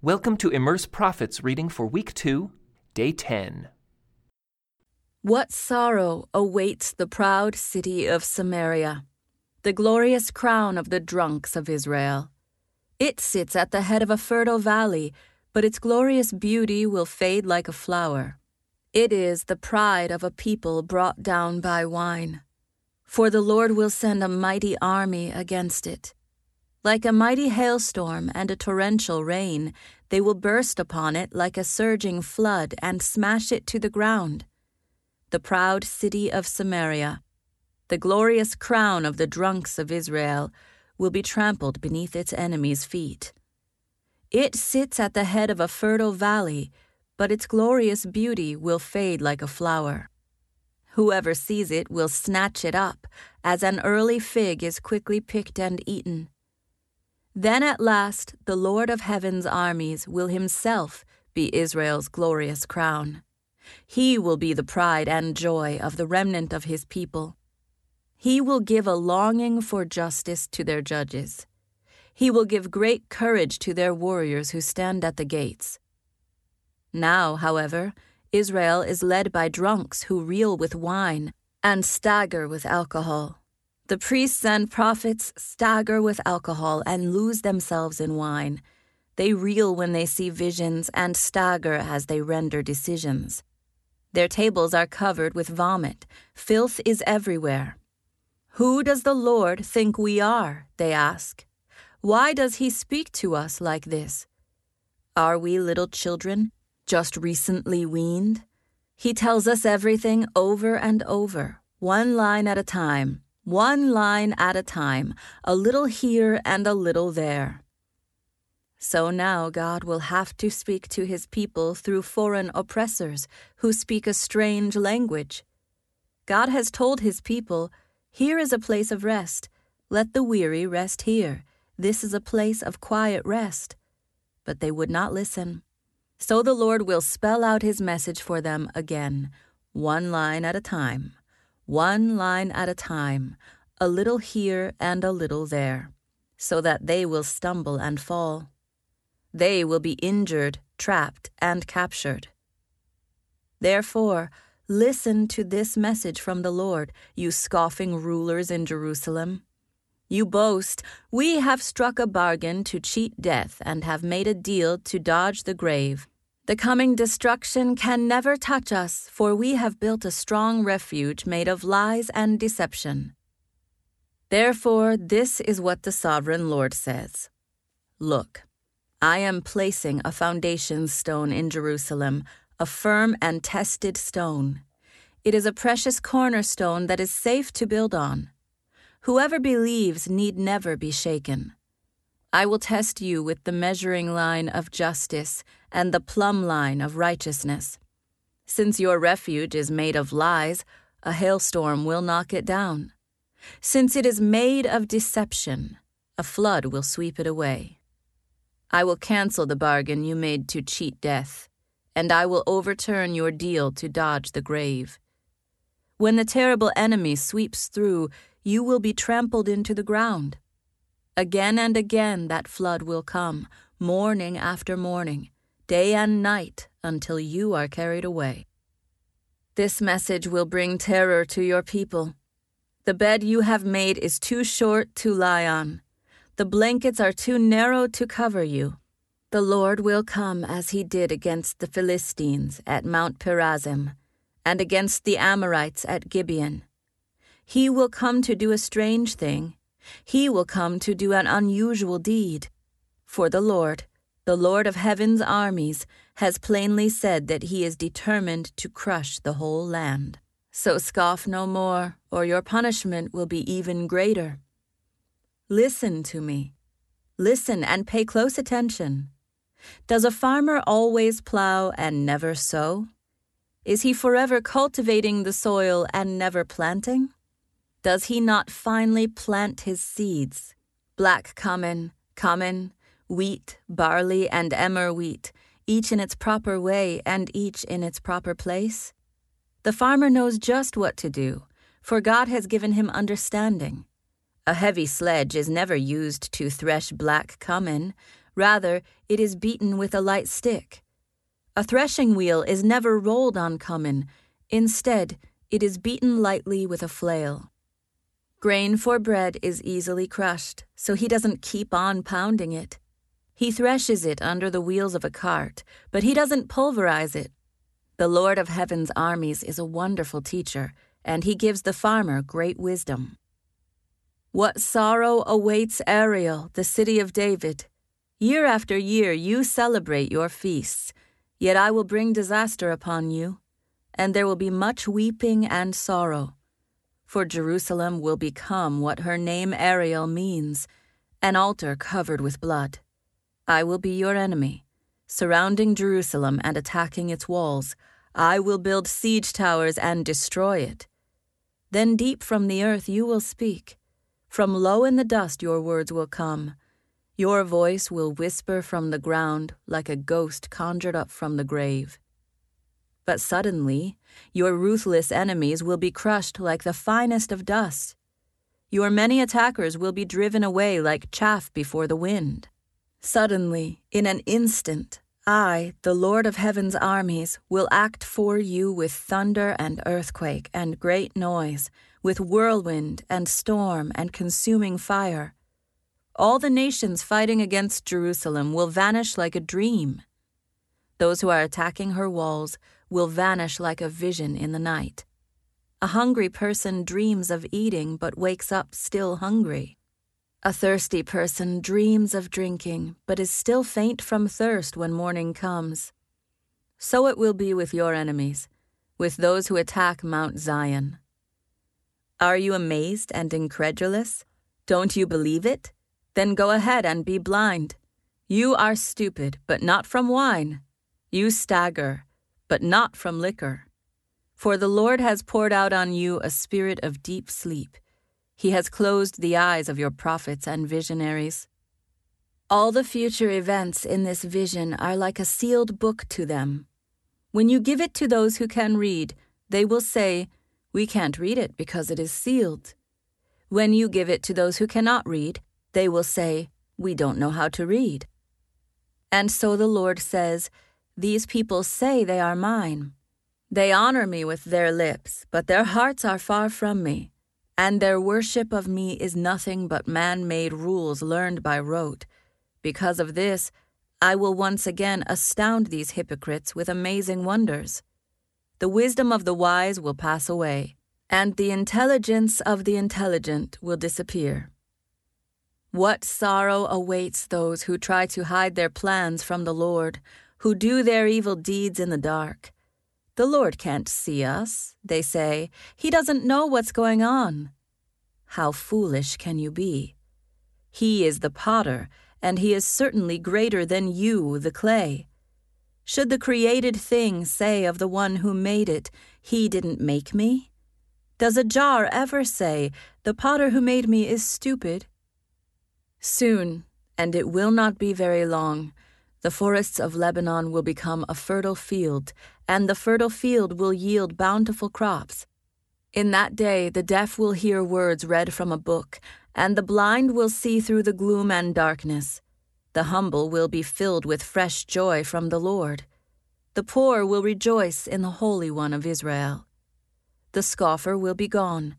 Welcome to Immerse Prophets reading for week 2, day 10. What sorrow awaits the proud city of Samaria, the glorious crown of the drunks of Israel. It sits at the head of a fertile valley, but its glorious beauty will fade like a flower. It is the pride of a people brought down by wine. For the Lord will send a mighty army against it. Like a mighty hailstorm and a torrential rain, they will burst upon it like a surging flood and smash it to the ground. The proud city of Samaria, the glorious crown of the drunks of Israel, will be trampled beneath its enemies' feet. It sits at the head of a fertile valley, but its glorious beauty will fade like a flower. Whoever sees it will snatch it up, as an early fig is quickly picked and eaten. Then at last the Lord of heaven's armies will himself be Israel's glorious crown. He will be the pride and joy of the remnant of his people. He will give a longing for justice to their judges. He will give great courage to their warriors who stand at the gates. Now, however, Israel is led by drunks who reel with wine and stagger with alcohol. The priests and prophets stagger with alcohol and lose themselves in wine. They reel when they see visions and stagger as they render decisions. Their tables are covered with vomit. Filth is everywhere. Who does the Lord think we are? They ask. Why does he speak to us like this? Are we little children, just recently weaned? He tells us everything over and over, one line at a time one line at a time, a little here and a little there. So now God will have to speak to his people through foreign oppressors who speak a strange language. God has told his people, Here is a place of rest. Let the weary rest here. This is a place of quiet rest. But they would not listen. So the Lord will spell out his message for them again, one line at a time one line at a time, a little here and a little there, so that they will stumble and fall. They will be injured, trapped, and captured. Therefore, listen to this message from the Lord, you scoffing rulers in Jerusalem. You boast, We have struck a bargain to cheat death and have made a deal to dodge the grave. The coming destruction can never touch us, for we have built a strong refuge made of lies and deception. Therefore, this is what the sovereign Lord says Look, I am placing a foundation stone in Jerusalem, a firm and tested stone. It is a precious cornerstone that is safe to build on. Whoever believes need never be shaken. I will test you with the measuring line of justice and the plumb line of righteousness. Since your refuge is made of lies, a hailstorm will knock it down. Since it is made of deception, a flood will sweep it away. I will cancel the bargain you made to cheat death, and I will overturn your deal to dodge the grave. When the terrible enemy sweeps through, you will be trampled into the ground. Again and again that flood will come, morning after morning, day and night, until you are carried away. This message will bring terror to your people. The bed you have made is too short to lie on. The blankets are too narrow to cover you. The Lord will come as he did against the Philistines at Mount Perazim, and against the Amorites at Gibeon. He will come to do a strange thing he will come to do an unusual deed. For the Lord, the Lord of heaven's armies, has plainly said that he is determined to crush the whole land. So scoff no more, or your punishment will be even greater. Listen to me. Listen and pay close attention. Does a farmer always plow and never sow? Is he forever cultivating the soil and never planting? Does he not finally plant his seeds? Black cumin, cumin, wheat, barley, and emmer wheat, each in its proper way and each in its proper place? The farmer knows just what to do, for God has given him understanding. A heavy sledge is never used to thresh black cumin, Rather, it is beaten with a light stick. A threshing wheel is never rolled on Cummin. Instead, it is beaten lightly with a flail. Grain for bread is easily crushed, so he doesn't keep on pounding it. He threshes it under the wheels of a cart, but he doesn't pulverize it. The Lord of Heaven's armies is a wonderful teacher, and he gives the farmer great wisdom. What sorrow awaits Ariel, the city of David! Year after year you celebrate your feasts, yet I will bring disaster upon you, and there will be much weeping and sorrow. For Jerusalem will become what her name Ariel means an altar covered with blood. I will be your enemy, surrounding Jerusalem and attacking its walls. I will build siege towers and destroy it. Then deep from the earth you will speak. From low in the dust your words will come. Your voice will whisper from the ground like a ghost conjured up from the grave. But suddenly, your ruthless enemies will be crushed like the finest of dust. Your many attackers will be driven away like chaff before the wind. Suddenly, in an instant, I, the Lord of heaven's armies, will act for you with thunder and earthquake and great noise, with whirlwind and storm and consuming fire. All the nations fighting against Jerusalem will vanish like a dream. Those who are attacking her walls will vanish like a vision in the night. A hungry person dreams of eating but wakes up still hungry. A thirsty person dreams of drinking but is still faint from thirst when morning comes. So it will be with your enemies, with those who attack Mount Zion. Are you amazed and incredulous? Don't you believe it? Then go ahead and be blind. You are stupid, but not from wine. You stagger, but not from liquor. For the Lord has poured out on you a spirit of deep sleep. He has closed the eyes of your prophets and visionaries. All the future events in this vision are like a sealed book to them. When you give it to those who can read, they will say, We can't read it because it is sealed. When you give it to those who cannot read, they will say, We don't know how to read. And so the Lord says, these people say they are mine. They honor me with their lips, but their hearts are far from me, and their worship of me is nothing but man made rules learned by rote. Because of this, I will once again astound these hypocrites with amazing wonders. The wisdom of the wise will pass away, and the intelligence of the intelligent will disappear. What sorrow awaits those who try to hide their plans from the Lord who do their evil deeds in the dark. The Lord can't see us, they say. He doesn't know what's going on. How foolish can you be? He is the potter, and he is certainly greater than you, the clay. Should the created thing say of the one who made it, He didn't make me? Does a jar ever say, The potter who made me is stupid? Soon, and it will not be very long, the forests of Lebanon will become a fertile field, and the fertile field will yield bountiful crops. In that day, the deaf will hear words read from a book, and the blind will see through the gloom and darkness. The humble will be filled with fresh joy from the Lord. The poor will rejoice in the Holy One of Israel. The scoffer will be gone,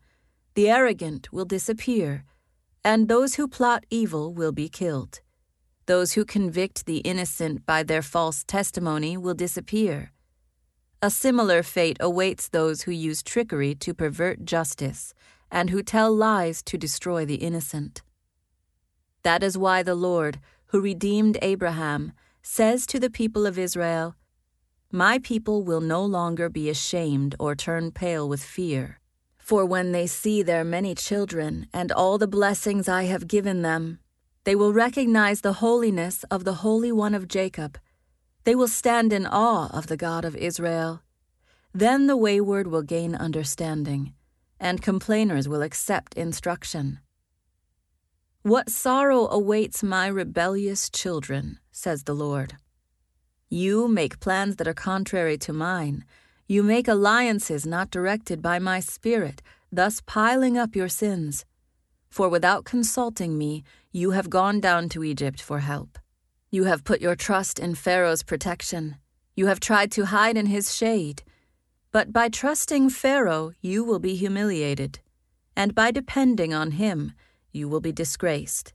the arrogant will disappear, and those who plot evil will be killed. Those who convict the innocent by their false testimony will disappear. A similar fate awaits those who use trickery to pervert justice and who tell lies to destroy the innocent. That is why the Lord, who redeemed Abraham, says to the people of Israel, My people will no longer be ashamed or turn pale with fear. For when they see their many children and all the blessings I have given them, they will recognize the holiness of the Holy One of Jacob. They will stand in awe of the God of Israel. Then the wayward will gain understanding, and complainers will accept instruction. What sorrow awaits my rebellious children, says the Lord. You make plans that are contrary to mine. You make alliances not directed by my Spirit, thus piling up your sins. For without consulting me, you have gone down to Egypt for help. You have put your trust in Pharaoh's protection. You have tried to hide in his shade. But by trusting Pharaoh, you will be humiliated, and by depending on him, you will be disgraced.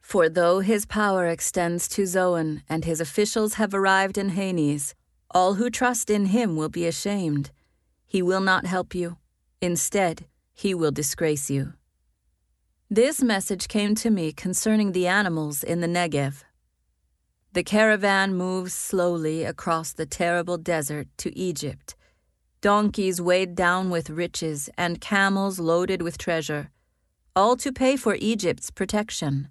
For though his power extends to Zoan and his officials have arrived in Hanes, all who trust in him will be ashamed. He will not help you. Instead, he will disgrace you. This message came to me concerning the animals in the Negev. The caravan moves slowly across the terrible desert to Egypt, donkeys weighed down with riches and camels loaded with treasure, all to pay for Egypt's protection.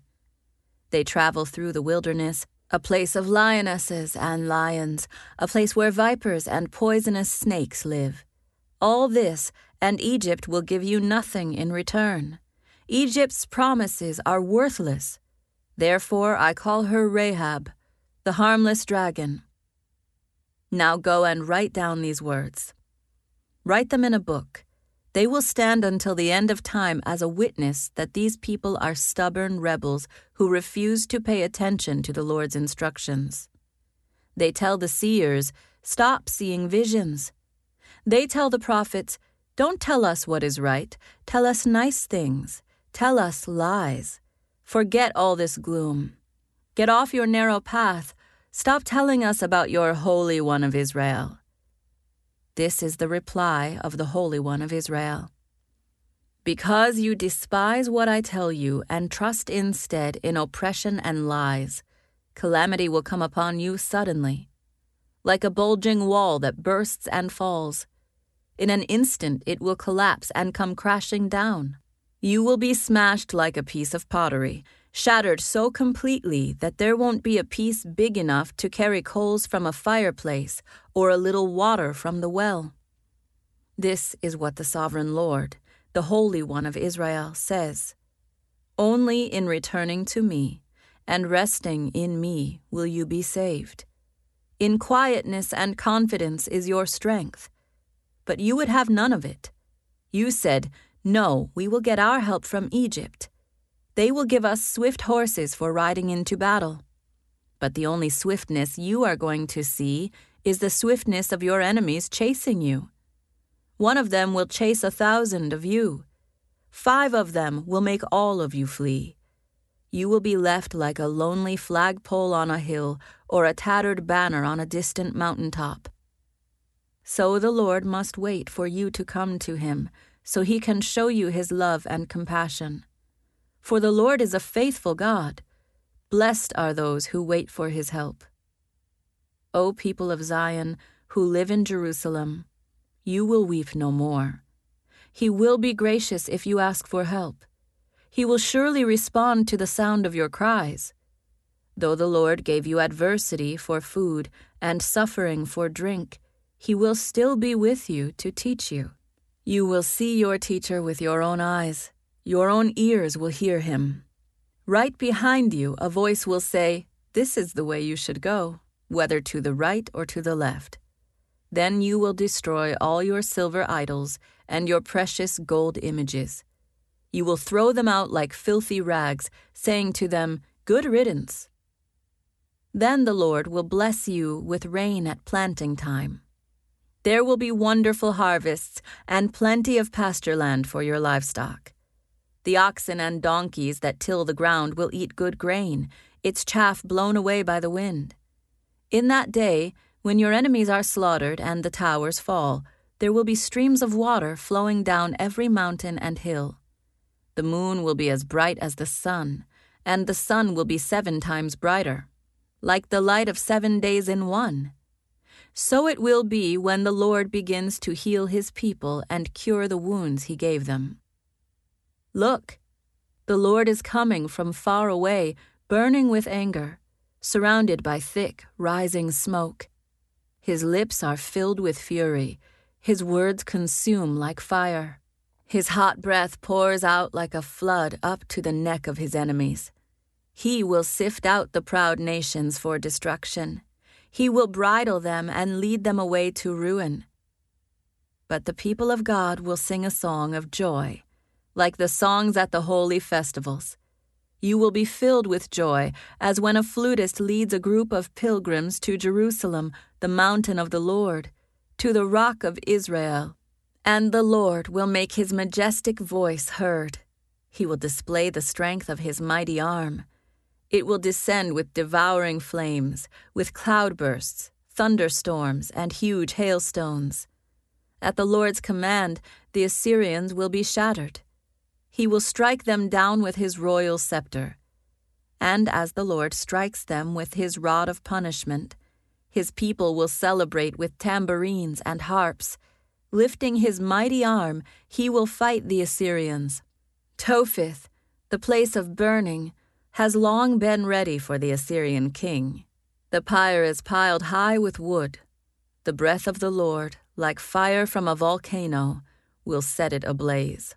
They travel through the wilderness, a place of lionesses and lions, a place where vipers and poisonous snakes live. All this, and Egypt will give you nothing in return. Egypt's promises are worthless. Therefore, I call her Rahab, the harmless dragon. Now go and write down these words. Write them in a book they will stand until the end of time as a witness that these people are stubborn rebels who refuse to pay attention to the Lord's instructions. They tell the seers, Stop seeing visions. They tell the prophets, Don't tell us what is right, tell us nice things, tell us lies. Forget all this gloom. Get off your narrow path. Stop telling us about your Holy One of Israel. This is the reply of the Holy One of Israel. Because you despise what I tell you and trust instead in oppression and lies, calamity will come upon you suddenly, like a bulging wall that bursts and falls. In an instant it will collapse and come crashing down. You will be smashed like a piece of pottery shattered so completely that there won't be a piece big enough to carry coals from a fireplace or a little water from the well. This is what the Sovereign Lord, the Holy One of Israel, says Only in returning to me and resting in me will you be saved. In quietness and confidence is your strength. But you would have none of it. You said, No, we will get our help from Egypt. They will give us swift horses for riding into battle. But the only swiftness you are going to see is the swiftness of your enemies chasing you. One of them will chase a thousand of you. Five of them will make all of you flee. You will be left like a lonely flagpole on a hill or a tattered banner on a distant mountain top. So the Lord must wait for you to come to him, so he can show you his love and compassion for the Lord is a faithful God. Blessed are those who wait for his help. O people of Zion, who live in Jerusalem, you will weep no more. He will be gracious if you ask for help. He will surely respond to the sound of your cries. Though the Lord gave you adversity for food and suffering for drink, he will still be with you to teach you. You will see your teacher with your own eyes your own ears will hear him. Right behind you, a voice will say, This is the way you should go, whether to the right or to the left. Then you will destroy all your silver idols and your precious gold images. You will throw them out like filthy rags, saying to them, Good riddance. Then the Lord will bless you with rain at planting time. There will be wonderful harvests and plenty of pasture land for your livestock. The oxen and donkeys that till the ground will eat good grain, its chaff blown away by the wind. In that day, when your enemies are slaughtered and the towers fall, there will be streams of water flowing down every mountain and hill. The moon will be as bright as the sun, and the sun will be seven times brighter, like the light of seven days in one. So it will be when the Lord begins to heal his people and cure the wounds he gave them. Look, the Lord is coming from far away, burning with anger, surrounded by thick, rising smoke. His lips are filled with fury, his words consume like fire. His hot breath pours out like a flood up to the neck of his enemies. He will sift out the proud nations for destruction. He will bridle them and lead them away to ruin. But the people of God will sing a song of joy like the songs at the holy festivals. You will be filled with joy, as when a flutist leads a group of pilgrims to Jerusalem, the mountain of the Lord, to the rock of Israel. And the Lord will make his majestic voice heard. He will display the strength of his mighty arm. It will descend with devouring flames, with cloudbursts, thunderstorms, and huge hailstones. At the Lord's command, the Assyrians will be shattered. He will strike them down with his royal scepter. And as the Lord strikes them with his rod of punishment, his people will celebrate with tambourines and harps. Lifting his mighty arm, he will fight the Assyrians. Topheth, the place of burning, has long been ready for the Assyrian king. The pyre is piled high with wood. The breath of the Lord, like fire from a volcano, will set it ablaze.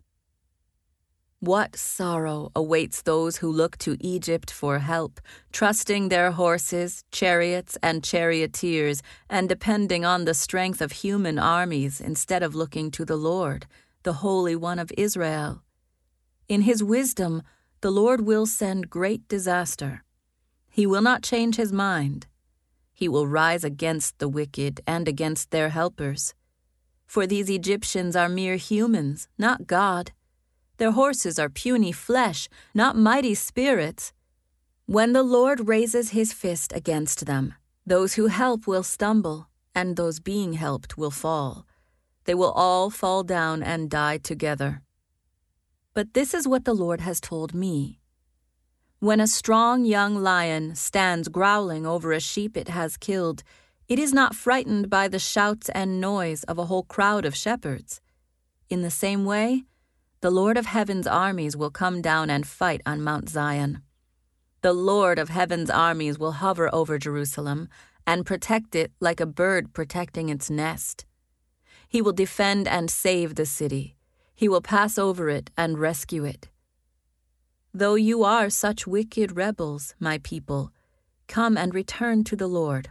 What sorrow awaits those who look to Egypt for help, trusting their horses, chariots, and charioteers, and depending on the strength of human armies instead of looking to the Lord, the Holy One of Israel. In his wisdom, the Lord will send great disaster. He will not change his mind. He will rise against the wicked and against their helpers. For these Egyptians are mere humans, not God. Their horses are puny flesh, not mighty spirits. When the Lord raises his fist against them, those who help will stumble, and those being helped will fall. They will all fall down and die together. But this is what the Lord has told me. When a strong young lion stands growling over a sheep it has killed, it is not frightened by the shouts and noise of a whole crowd of shepherds. In the same way, the Lord of heaven's armies will come down and fight on Mount Zion. The Lord of heaven's armies will hover over Jerusalem and protect it like a bird protecting its nest. He will defend and save the city. He will pass over it and rescue it. Though you are such wicked rebels, my people, come and return to the Lord.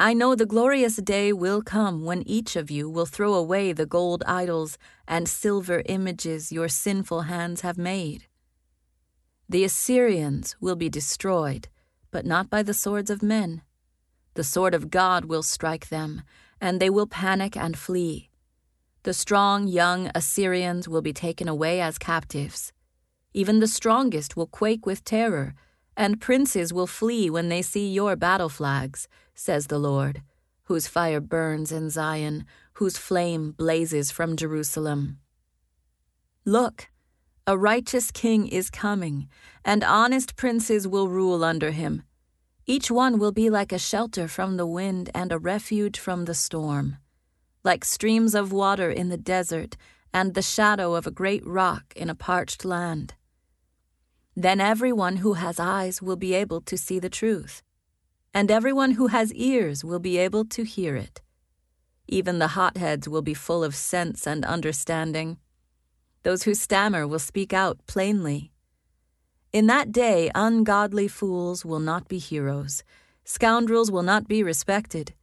I know the glorious day will come when each of you will throw away the gold idols and silver images your sinful hands have made. The Assyrians will be destroyed, but not by the swords of men. The sword of God will strike them, and they will panic and flee. The strong young Assyrians will be taken away as captives. Even the strongest will quake with terror, and princes will flee when they see your battle flags says the Lord, whose fire burns in Zion, whose flame blazes from Jerusalem. Look, a righteous king is coming, and honest princes will rule under him. Each one will be like a shelter from the wind and a refuge from the storm, like streams of water in the desert and the shadow of a great rock in a parched land. Then everyone who has eyes will be able to see the truth and everyone who has ears will be able to hear it. Even the hotheads will be full of sense and understanding. Those who stammer will speak out plainly. In that day, ungodly fools will not be heroes, scoundrels will not be respected.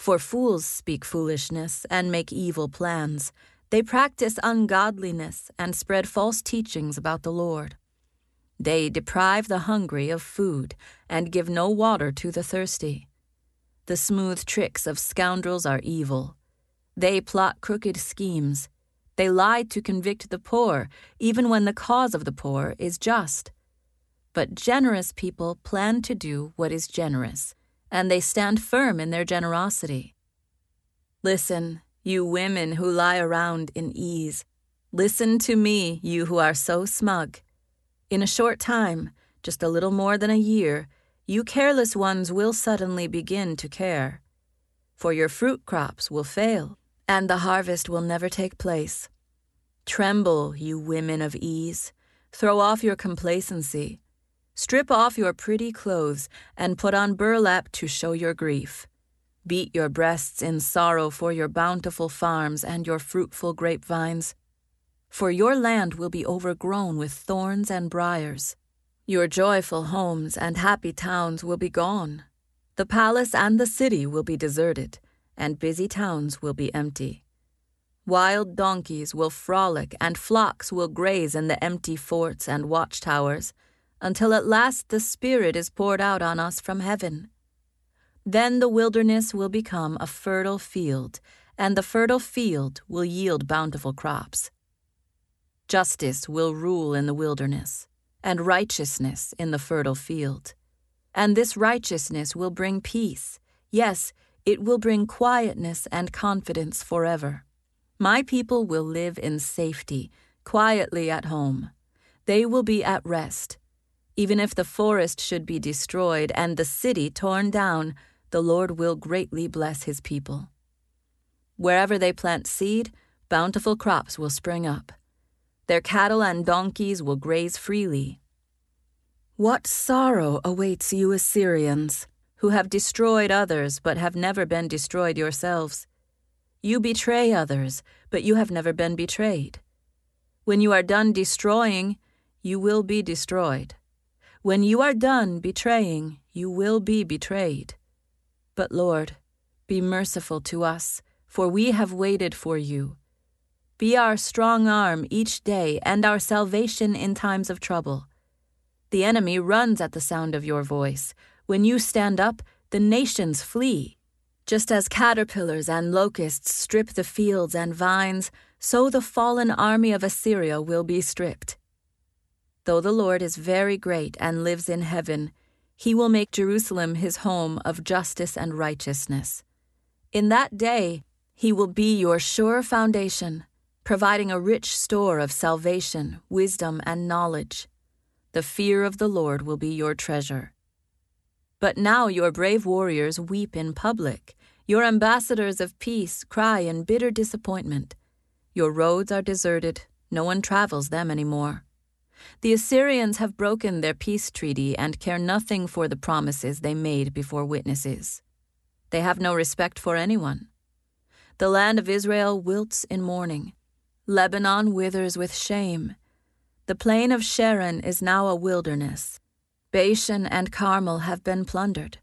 For fools speak foolishness and make evil plans. They practice ungodliness and spread false teachings about the Lord. They deprive the hungry of food and give no water to the thirsty. The smooth tricks of scoundrels are evil. They plot crooked schemes. They lie to convict the poor, even when the cause of the poor is just. But generous people plan to do what is generous, and they stand firm in their generosity. Listen, you women who lie around in ease. Listen to me, you who are so smug. In a short time, just a little more than a year, you careless ones will suddenly begin to care. For your fruit crops will fail, and the harvest will never take place. Tremble, you women of ease. Throw off your complacency. Strip off your pretty clothes and put on burlap to show your grief. Beat your breasts in sorrow for your bountiful farms and your fruitful grapevines for your land will be overgrown with thorns and briers. Your joyful homes and happy towns will be gone. The palace and the city will be deserted, and busy towns will be empty. Wild donkeys will frolic, and flocks will graze in the empty forts and watchtowers. Until at last the Spirit is poured out on us from heaven. Then the wilderness will become a fertile field, and the fertile field will yield bountiful crops. Justice will rule in the wilderness, and righteousness in the fertile field. And this righteousness will bring peace. Yes, it will bring quietness and confidence forever. My people will live in safety, quietly at home. They will be at rest. Even if the forest should be destroyed and the city torn down, the Lord will greatly bless his people. Wherever they plant seed, bountiful crops will spring up. Their cattle and donkeys will graze freely. What sorrow awaits you, Assyrians, who have destroyed others but have never been destroyed yourselves. You betray others, but you have never been betrayed. When you are done destroying, you will be destroyed. When you are done betraying, you will be betrayed. But Lord, be merciful to us, for we have waited for you. Be our strong arm each day and our salvation in times of trouble. The enemy runs at the sound of your voice. When you stand up, the nations flee. Just as caterpillars and locusts strip the fields and vines, so the fallen army of Assyria will be stripped. Though the Lord is very great and lives in heaven, he will make Jerusalem his home of justice and righteousness. In that day, he will be your sure foundation, providing a rich store of salvation, wisdom, and knowledge. The fear of the Lord will be your treasure. But now your brave warriors weep in public. Your ambassadors of peace cry in bitter disappointment. Your roads are deserted, no one travels them any more. The Assyrians have broken their peace treaty and care nothing for the promises they made before witnesses. They have no respect for anyone. The land of Israel wilts in mourning. Lebanon withers with shame. The plain of Sharon is now a wilderness. Bashan and Carmel have been plundered.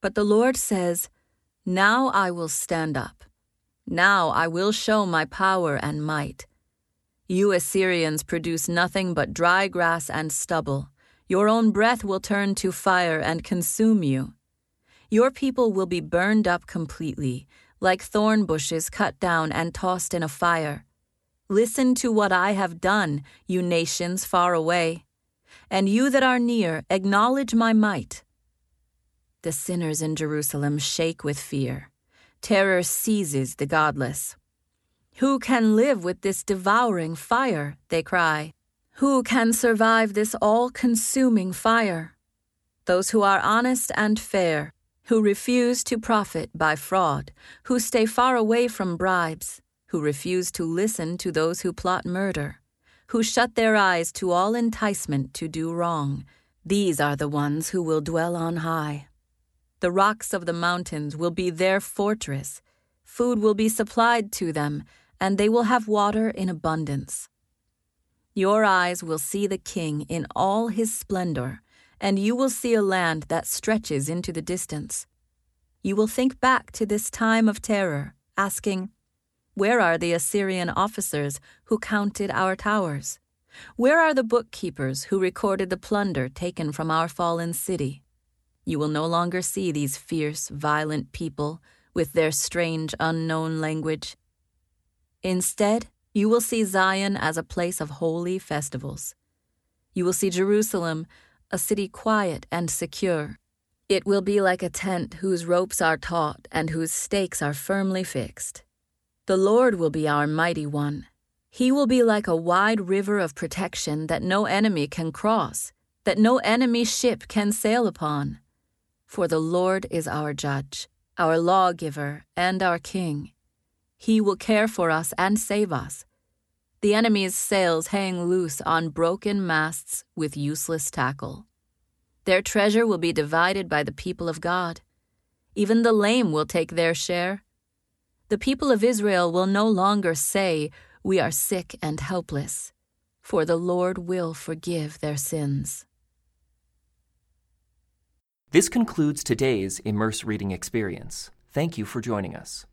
But the Lord says, now I will stand up. Now I will show my power and might. You Assyrians produce nothing but dry grass and stubble. Your own breath will turn to fire and consume you. Your people will be burned up completely, like thorn bushes cut down and tossed in a fire. Listen to what I have done, you nations far away. And you that are near, acknowledge my might. The sinners in Jerusalem shake with fear. Terror seizes the godless. Who can live with this devouring fire? They cry. Who can survive this all consuming fire? Those who are honest and fair, who refuse to profit by fraud, who stay far away from bribes, who refuse to listen to those who plot murder, who shut their eyes to all enticement to do wrong, these are the ones who will dwell on high. The rocks of the mountains will be their fortress. Food will be supplied to them, and they will have water in abundance. Your eyes will see the King in all his splendor, and you will see a land that stretches into the distance. You will think back to this time of terror, asking, Where are the Assyrian officers who counted our towers? Where are the bookkeepers who recorded the plunder taken from our fallen city? You will no longer see these fierce, violent people with their strange, unknown language. Instead, you will see Zion as a place of holy festivals. You will see Jerusalem, a city quiet and secure. It will be like a tent whose ropes are taut and whose stakes are firmly fixed. The Lord will be our mighty one. He will be like a wide river of protection that no enemy can cross, that no enemy ship can sail upon. For the Lord is our judge, our lawgiver, and our king. He will care for us and save us. The enemy's sails hang loose on broken masts with useless tackle. Their treasure will be divided by the people of God. Even the lame will take their share. The people of Israel will no longer say, We are sick and helpless, for the Lord will forgive their sins. This concludes today's Immerse Reading Experience. Thank you for joining us.